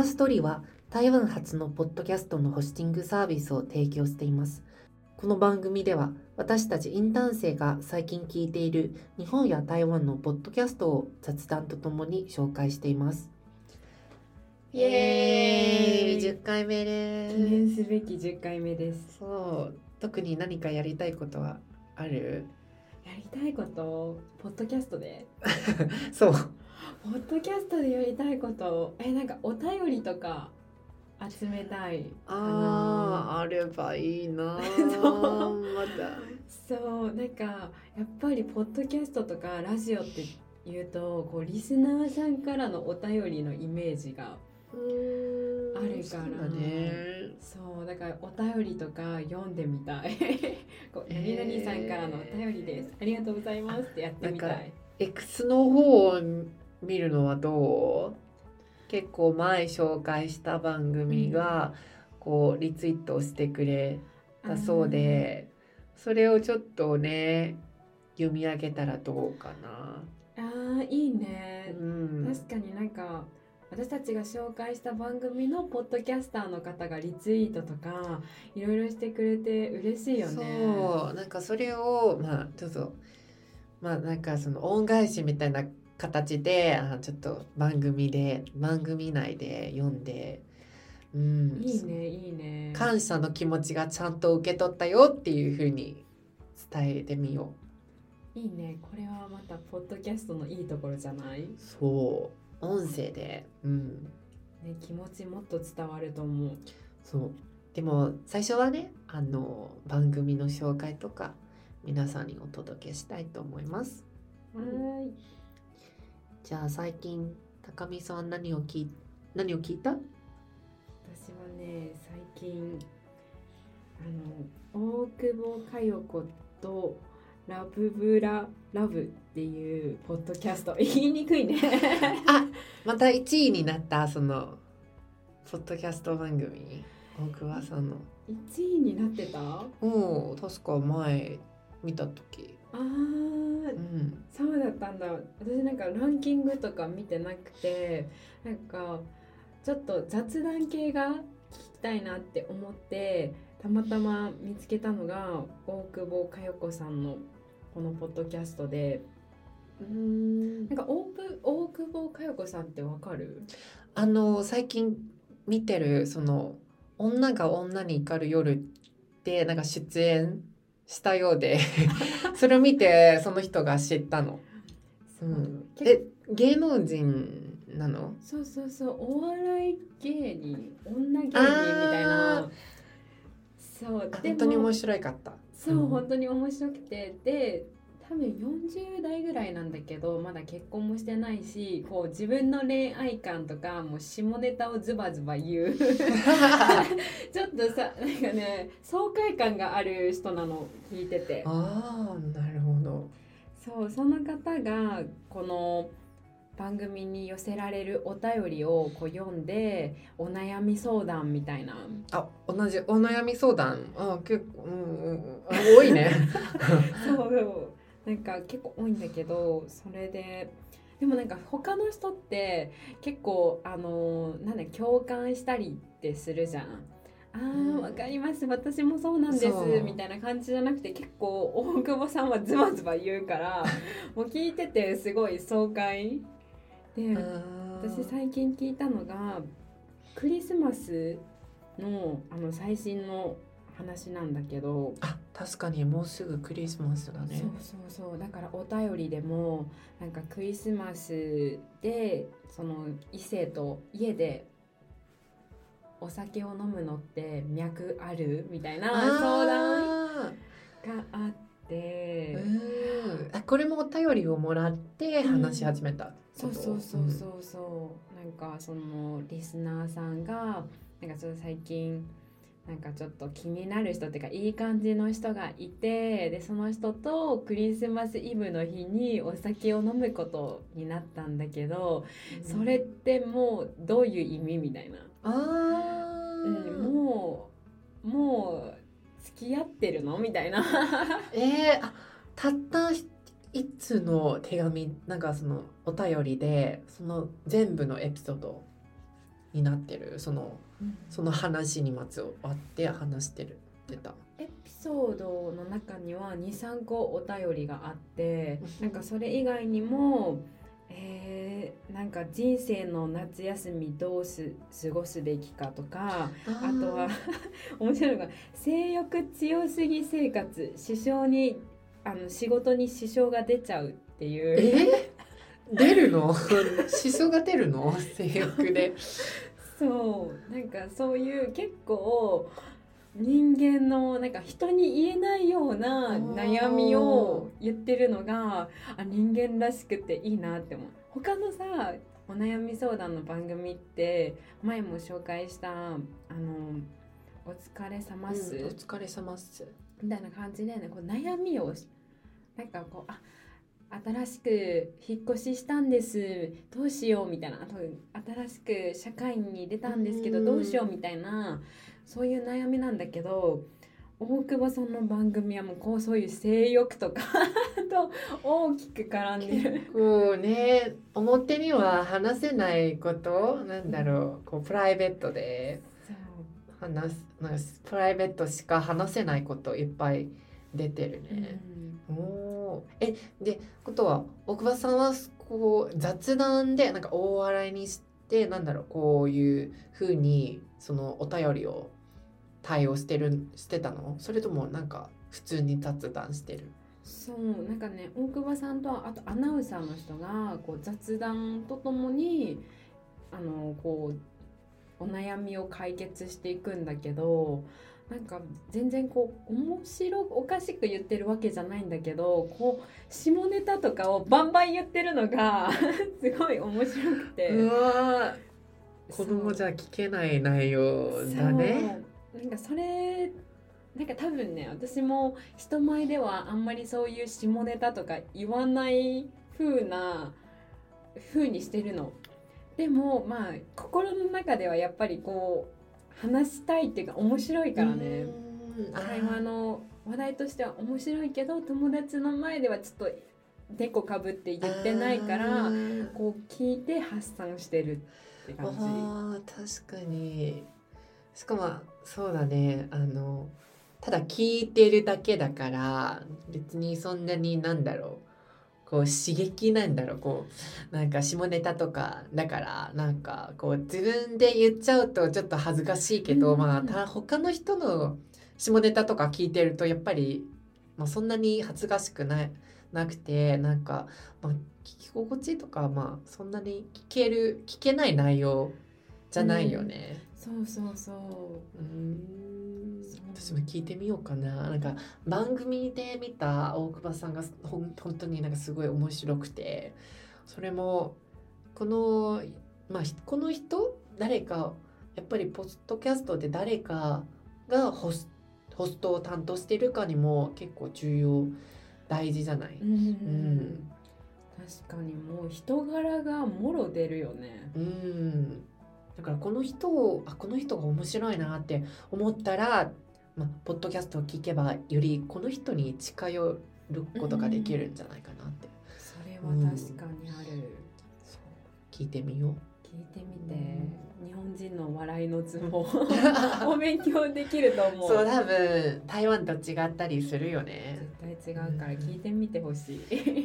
ーストリは台湾発のポッドキャストのホスティングサービスを提供しています。この番組では私たちインターン生が最近聞いている日本や台湾のポッドキャストを雑談とともに紹介しています。イエーイ。10回目で記念すべき10回目です。そう。特に何かやりたいことはある？やりたいことポッドキャストで。そうポッドキャストでやりたいことえなんかお便りとか集めたい。あーあればいいな そう。まだ。そうなんかやっぱりポッドキャストとかラジオって言うとこうリスナーさんからのお便りのイメージがあるから。そうだね。そうだからお便りとか読んでみたい。こうえー何々さんからのお便りです、ありがとうございますってやってみたい。X の方を見るのはどう？結構前紹介した番組がこうリツイートしてくれたそうでそれをちょっとね読み上げたらどうかな。あーいいね。う、ん、確かになんか私たちが紹介した番組のポッドキャスターの方がリツイートとかいろいろしてくれて嬉しいよね。そう。なんかそれをまあちょっとまあなんかその恩返しみたいな形であちょっと番組で番組内で読んで、うん、いいねいいね。感謝の気持ちがちゃんと受け取ったよっていう風に伝えてみよいいね。これはまたポッドキャストのいいところじゃない、うそう。音声で。うん。ね、気持ちもっと伝わると思う。そう。でも最初はねあの番組の紹介とか皆さんにお届けしたいと思います。はーいじゃあ最近高見さん何を聞い何を聞いた？私はね最近あの大久保佳代子とラブブララブっていうポッドキャスト。言いにくいね。あまた1位になったそのポッドキャスト番組？大久保さんの。1位になってた？あお確か前見た時あー。うん。そうだったんだ。私なんかランキングとか見てなくてなんかちょっと雑談系が聞きたいなって思ってたまたま見つけたのが大久保佳代子さんのこのポッドキャストで。うん。なんか大久大久保佳代子さんってわかる？あの最近見てるその「女が女に怒る夜」ってなんか出演したようで。それを見てその人が知ったの。う。ん、結え芸能人なの？そうそうそう。お笑い芸人女芸人みたいな。そう。本当に面白いかった。そう、うん。本当に面白くて。で多分40代ぐらいなんだけどまだ結婚もしてないしこう自分の恋愛観とかもう下ネタをズバズバ言う とさなんかね爽快感がある人なの聞いててああなるほど。そうその方がこの番組に寄せられるお便りをこう読んでお悩み相談みたいなあ同じお悩み相談あ結構うんうん多いね。そうなんか結構多いんだけどそれででもなんか他の人って結構あのなんだ共感したりってするじゃん。あわかります。私もそうなんですみたいな感じじゃなくて結構大久保さんはズバズバ言うから もう聞いててすごい爽快。で私最近聞いたのがクリスマスのあの最新の話なんだけど。あ確かにもうすぐクリスマスだね。そう。そうそう。だからお便りでもなんかクリスマスでその異性と家でお酒を飲むのって脈ある？みたいな相談あがあって。あこれもお便りをもらって話し始めた。そうそうそうそうそう。なんかそのリスナーさんがなんかちょっと最近なんかちょっと気になる人っていうかいい感じの人がいてでその人とクリスマスイブの日にお酒を飲むことになったんだけど、うん。それってもうどういう意味？みたいな、あうん、ーもうもう付き合ってるの？みたいな。えー、あたった一通の手紙なんかそのお便りでその全部のエピソードになってる。そのその話にまつわって話してるってた。エピソードの中には23個お便りがあってなんかそれ以外にも、えー、なんか人生の夏休みどうす過ごすべきかとかあとは 面白いのが性欲強すぎ生活支障にあの仕事に支障が出ちゃうっていう。え？出るの？支障が出るの？性欲で。そう。なんかそういう結構人間のなんか人に言えないような悩みを言ってるのがあ人間らしくていいなって思う。他のさお悩み相談の番組って前も紹介したあの「お疲れ様っす」うんお疲れ様っす。みたいな感じでね。こう悩みをなんかこうあ新しく引っ越ししたんですどうしようみたいな。あと新しく社会に出たんですけどうん。どうしようみたいなそういう悩みなんだけど大久保さんの番組はもうこうそういう性欲とか と大きく絡んでる。こうね表には話せないことなんだろうこうプライベートで話すなんかプライベートしか話せないこといっぱい出てるね。おおーえでことは奥場さんはこう雑談でなんか大笑いにしでなんだろうこういう風にそのお便りを対応してるしてたの？それともなんか普通に雑談してる？そうなんかね大久保さんとあとアナウンサーの人がこう雑談とともにあのこうお悩みを解決していくんだけどなんか全然こう面白おかしく言ってるわけじゃないんだけどこう下ネタとかをバンバン言ってるのが すごい面白くて。うわー子供じゃ聞けない内容だね。なんかそれなんか多分ね私も人前ではあんまりそういう下ネタとか言わない風な風にしてるの。でもまあ心の中ではやっぱりこう話したいっていうか面白いからね。うん。会話の話題としては面白いけど友達の前ではちょっとデコかぶって言ってないからこう聞いて発散してるって感じ。確かに。しかもそうだね。あのただ聞いてるだけだから別にそんなになんだろうこう刺激なんだろうこうなんか下ネタとかだからなんかこう自分で言っちゃうとちょっと恥ずかしいけど、うんまあた他の人の下ネタとか聞いてるとやっぱり、まあ、そんなに恥ずかしくないなくてなんか、まあ、聞き心地とかまあそんなに聞ける聞けない内容じゃないよね。そうそうそう。うーん私も聞いてみようかな。なんか番組で見た大久保さんがほん本当になんかすごい面白くてそれもこのまあひこの人？誰かやっぱりポッドキャストで誰かがホスホストを担当してるかにも結構重要大事じゃない？うんん確かにもう人柄がもろ出るよね。うんだからこの人をあこの人が面白いなって思ったら、まあ、ポッドキャストを聞けばよりこの人に近寄ることができるんじゃないかなって、それは確かにある。そう聞いてみよ聞いてみうて、日本人の笑いのツボう。お勉強できると思う。そう多分台湾と違ったりするよね。絶対違うから聞いてみてほしい。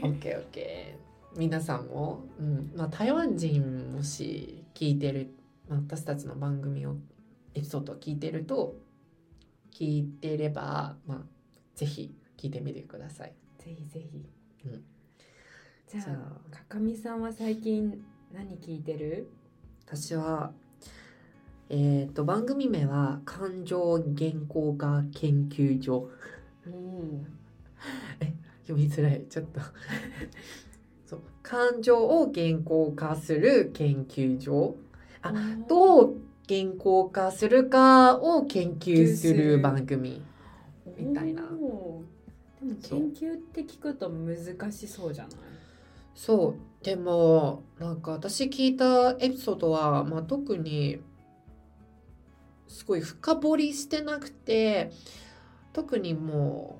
オッケーオッケー皆さんも、うんまあ、台湾人もし聞いてる、まあ、私たちの番組をエピソードを聞いてると聞いてれば、まあ、ぜひ聞いてみてください。ぜひぜひ。うんじゃあ、かかみさんは最近何聞いてる？私はえっ、と番組名は感情原稿化研究所うん。読みづらいちょっと そう感情を原稿化する研究所あどう原稿化するかを研究する番組みたいな。でも研究って聞くと難しそうじゃない？そう。でもなんか私聞いたエピソードは、まあ、特にすごい深掘りしてなくて特にも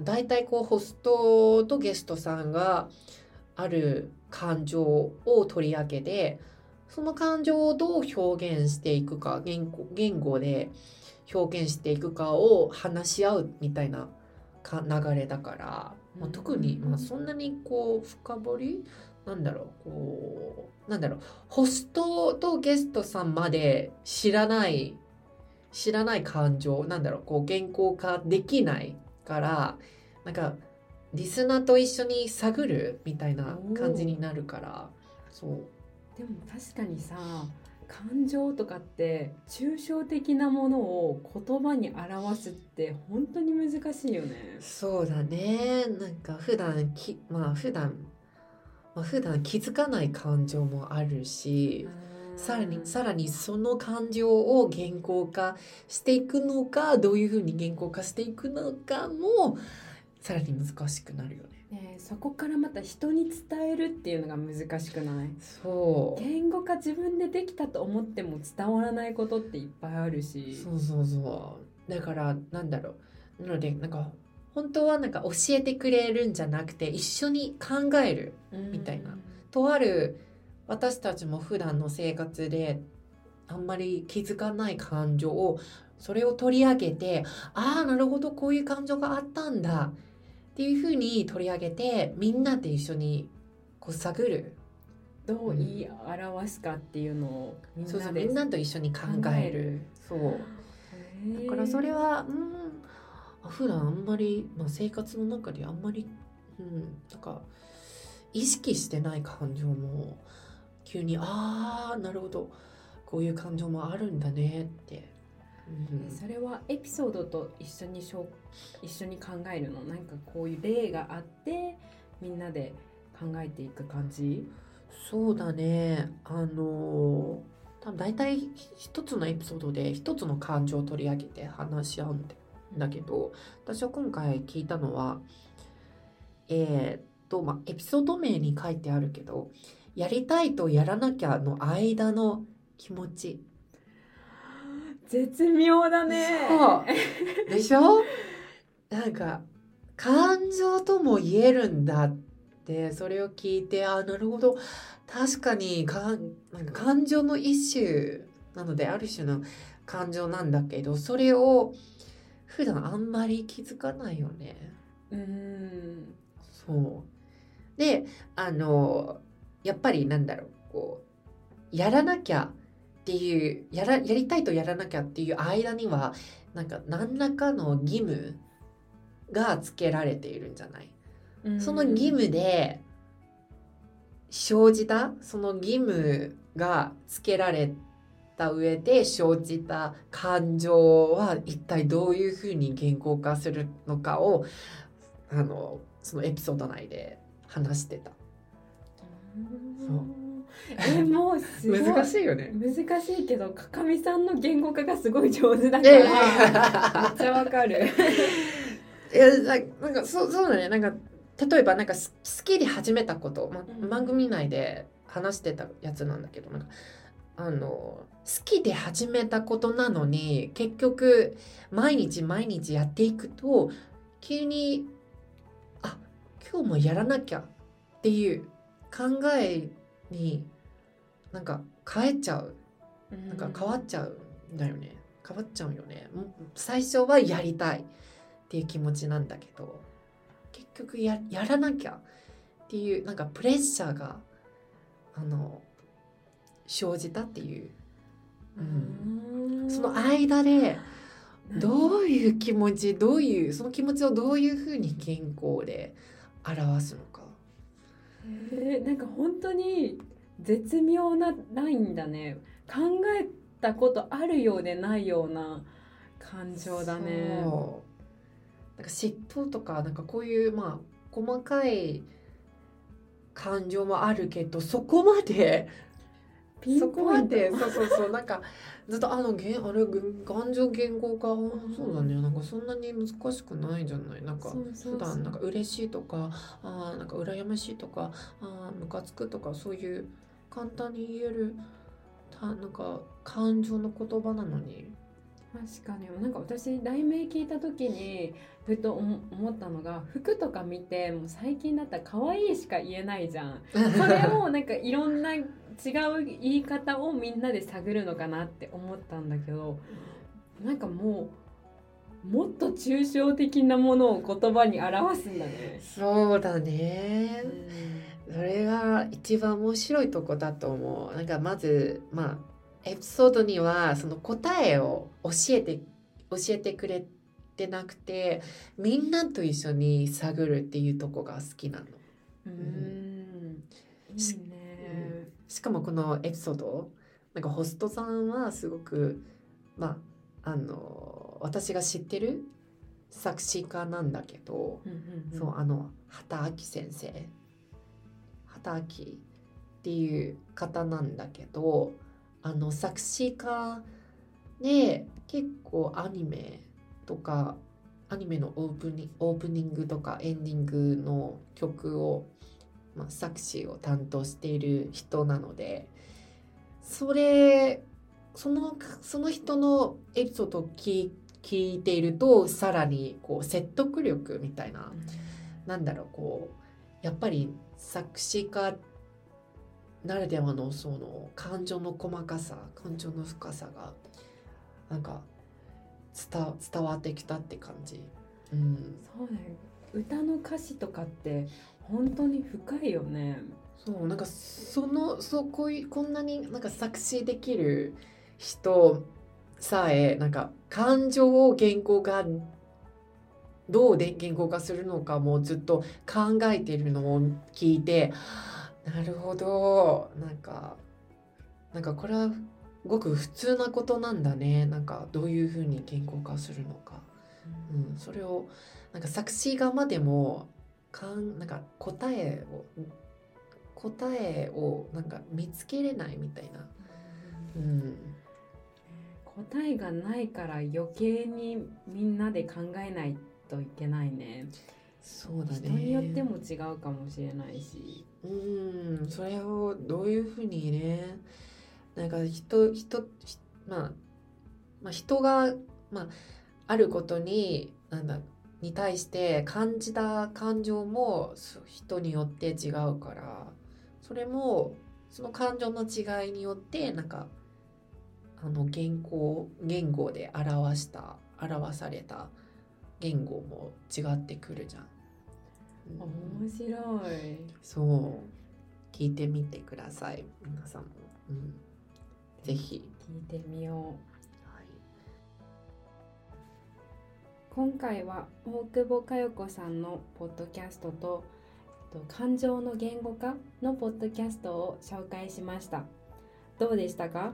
大体こうホストとゲストさんがある感情を取り上げてその感情をどう表現していくか言語言語で表現していくかを話し合うみたいなか流れだから、まあ、特に、まあ、そんなにこう深掘りなんだろうこうなんだろうホストとゲストさんまで知らない知らない感情なんだろうこう原稿化できないからなんかリスナーと一緒に探るみたいな感じになるからそうでも確かにさ感情とかって抽象的なものを言葉に表すって本当に難しいよね。そうだねなんか普段きまあ普段まあ普段気づかない感情もあるしさらにさらにその感情を言語化していくのかどういうふうに言語化していくのかもさらに難しくなるよね。ねえそこからまた人に伝えるっていうのが難しくない？そう。言語化自分でできたと思っても伝わらないことっていっぱいあるし。そうそうそう。だからなんだろう。なのでなんか本当はなんか教えてくれるんじゃなくて一緒に考えるみたいな。とある私たちも普段の生活であんまり気づかない感情をそれを取り上げてああなるほどこういう感情があったんだっていうふうに取り上げてみんなで一緒にこう探る。どう言い表すかっていうのをみんなでみんなと一緒に考える。そう。だからそれはうんあ普段あんまり、まあ、生活の中であんまり、うん、なんか意識してない感情も急にああなるほど。こういう感情もあるんだねって、うん、それはエピソードと一緒にしょ一緒に考えるの？なんかこういう例があってみんなで考えていく感じ？そうだね。あの多分大体一つのエピソードで一つの感情を取り上げて話し合うんだけど私は今回聞いたのはえーっとまあエピソード名に書いてあるけどやりたいとやらなきゃの間の気持ち絶妙だね。そう。でしょ？なんか感情とも言えるんだってそれを聞いてあなるほど。確かにかんなんか感情の一種なのである種の感情なんだけどそれを普段あんまり気づかないよね。うん。そう。であのやっぱりなんだろうこうやらなきゃっていうやらやりたいとやらなきゃっていう間にはなんか何らかの義務がつけられているんじゃない？その義務で生じたその義務がつけられた上で生じた感情は一体どういうふうに言語化するのかをあのそのエピソード内で話してた。えもうすごい。難しいよね。難しいけどかかみさんの言語化がすごい上手だから。めっちゃわかる。いやななんかそうそうだね。なんか例えばなんかす好きで始めたこと、まうん。番組内で話してたやつなんだけどなんかあの好きで始めたことなのに結局毎日毎日やっていくと急にあ今日もやらなきゃっていう考えになんか変えちゃう。なんか変わっちゃうんだよね。変わっちゃうよね。最初はやりたいっていう気持ちなんだけど結局ややらなきゃっていうなんかプレッシャーがあの生じたっていう、うん、その間でどういう気持ちどういうその気持ちをどういうふうに健康で表すのか。えーなんか本当に絶妙なラインだね。考えたことあるようでないような感情だね。なんか嫉妬とかなんかこういうまあ細かい感情もあるけどそこまでそこまでそうそうそう。なんかずっとあのげんあれげん感情言語化そうだね。なんかそんなに難しくないんじゃない。なんか普段なんか嬉しいとかあーなんか羨ましいとかあームカつくとかそういう簡単に言えるたなんか感情の言葉なのに。確かに。なんか私題名聞いた時にふと思思ったのが服とか見てもう最近だったら可愛いしか言えないじゃん。それをなんかいろんな違う言い方をみんなで探るのかなって思ったんだけどなんかもうもっと抽象的なものを言葉に表すんだね。そうだねう。んそれが一番面白いとこだと思う。なんかまずまあエピソードにはその答えを教えて教えてくれてなくてみんなと一緒に探るっていうとこが好きなの。うんいしいね。しかもこのエピソードなんかホストさんはすごくまああの私が知ってる作詞家なんだけど、うんうんうん。そうあの畑明先生。畑明っていう方なんだけどあの作詞家で結構アニメとかアニメのオープニオープニングとかエンディングの曲を、まあ、作詞を担当している人なのでそれそのその人のエピソードを聞聞いているとさらにこう説得力みたいななんだろうこうやっぱり作詞家ならではのその感情の細かさ感情の深さがなんか伝伝わってきたって感じ。うん、そうね歌の歌詞とかって本当に深いよね。そうなんかそのそうこういうこんなになんか作詞できる人さえなんか感情を言語化どうで言語化するのかもずっと考えてるのを聞いてなるほど。なんかなんかこれはごく普通なことなんだね。なんかどういうふうに言語化するのか、うん、それをなんか作詞側までもかんなんか答えを答えをなんか見つけれないみたいな、うん、答えがないから余計にみんなで考えないといけないね。そうだね。人によっても違うかもしれないし。うん。それをどういうふうにねなんか人人ひまあ、まあ、人が、まあ、あることになんだに対して感じた感情も人によって違うからそれもその感情の違いによってなんかあの言語言語で表した表された言語も違ってくるじゃん。面白い。そう。聞いてみてください皆さんも、うん、ぜひ、聞いてみよう。今回は大久保佳代子さんのポッドキャストと感情の言語化のポッドキャストを紹介しました。どうでしたか？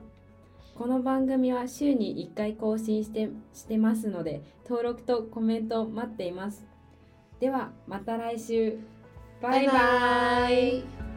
この番組は週に1回更新してしてますので登録とコメント待っています。ではまた来週。バイバイ。イ。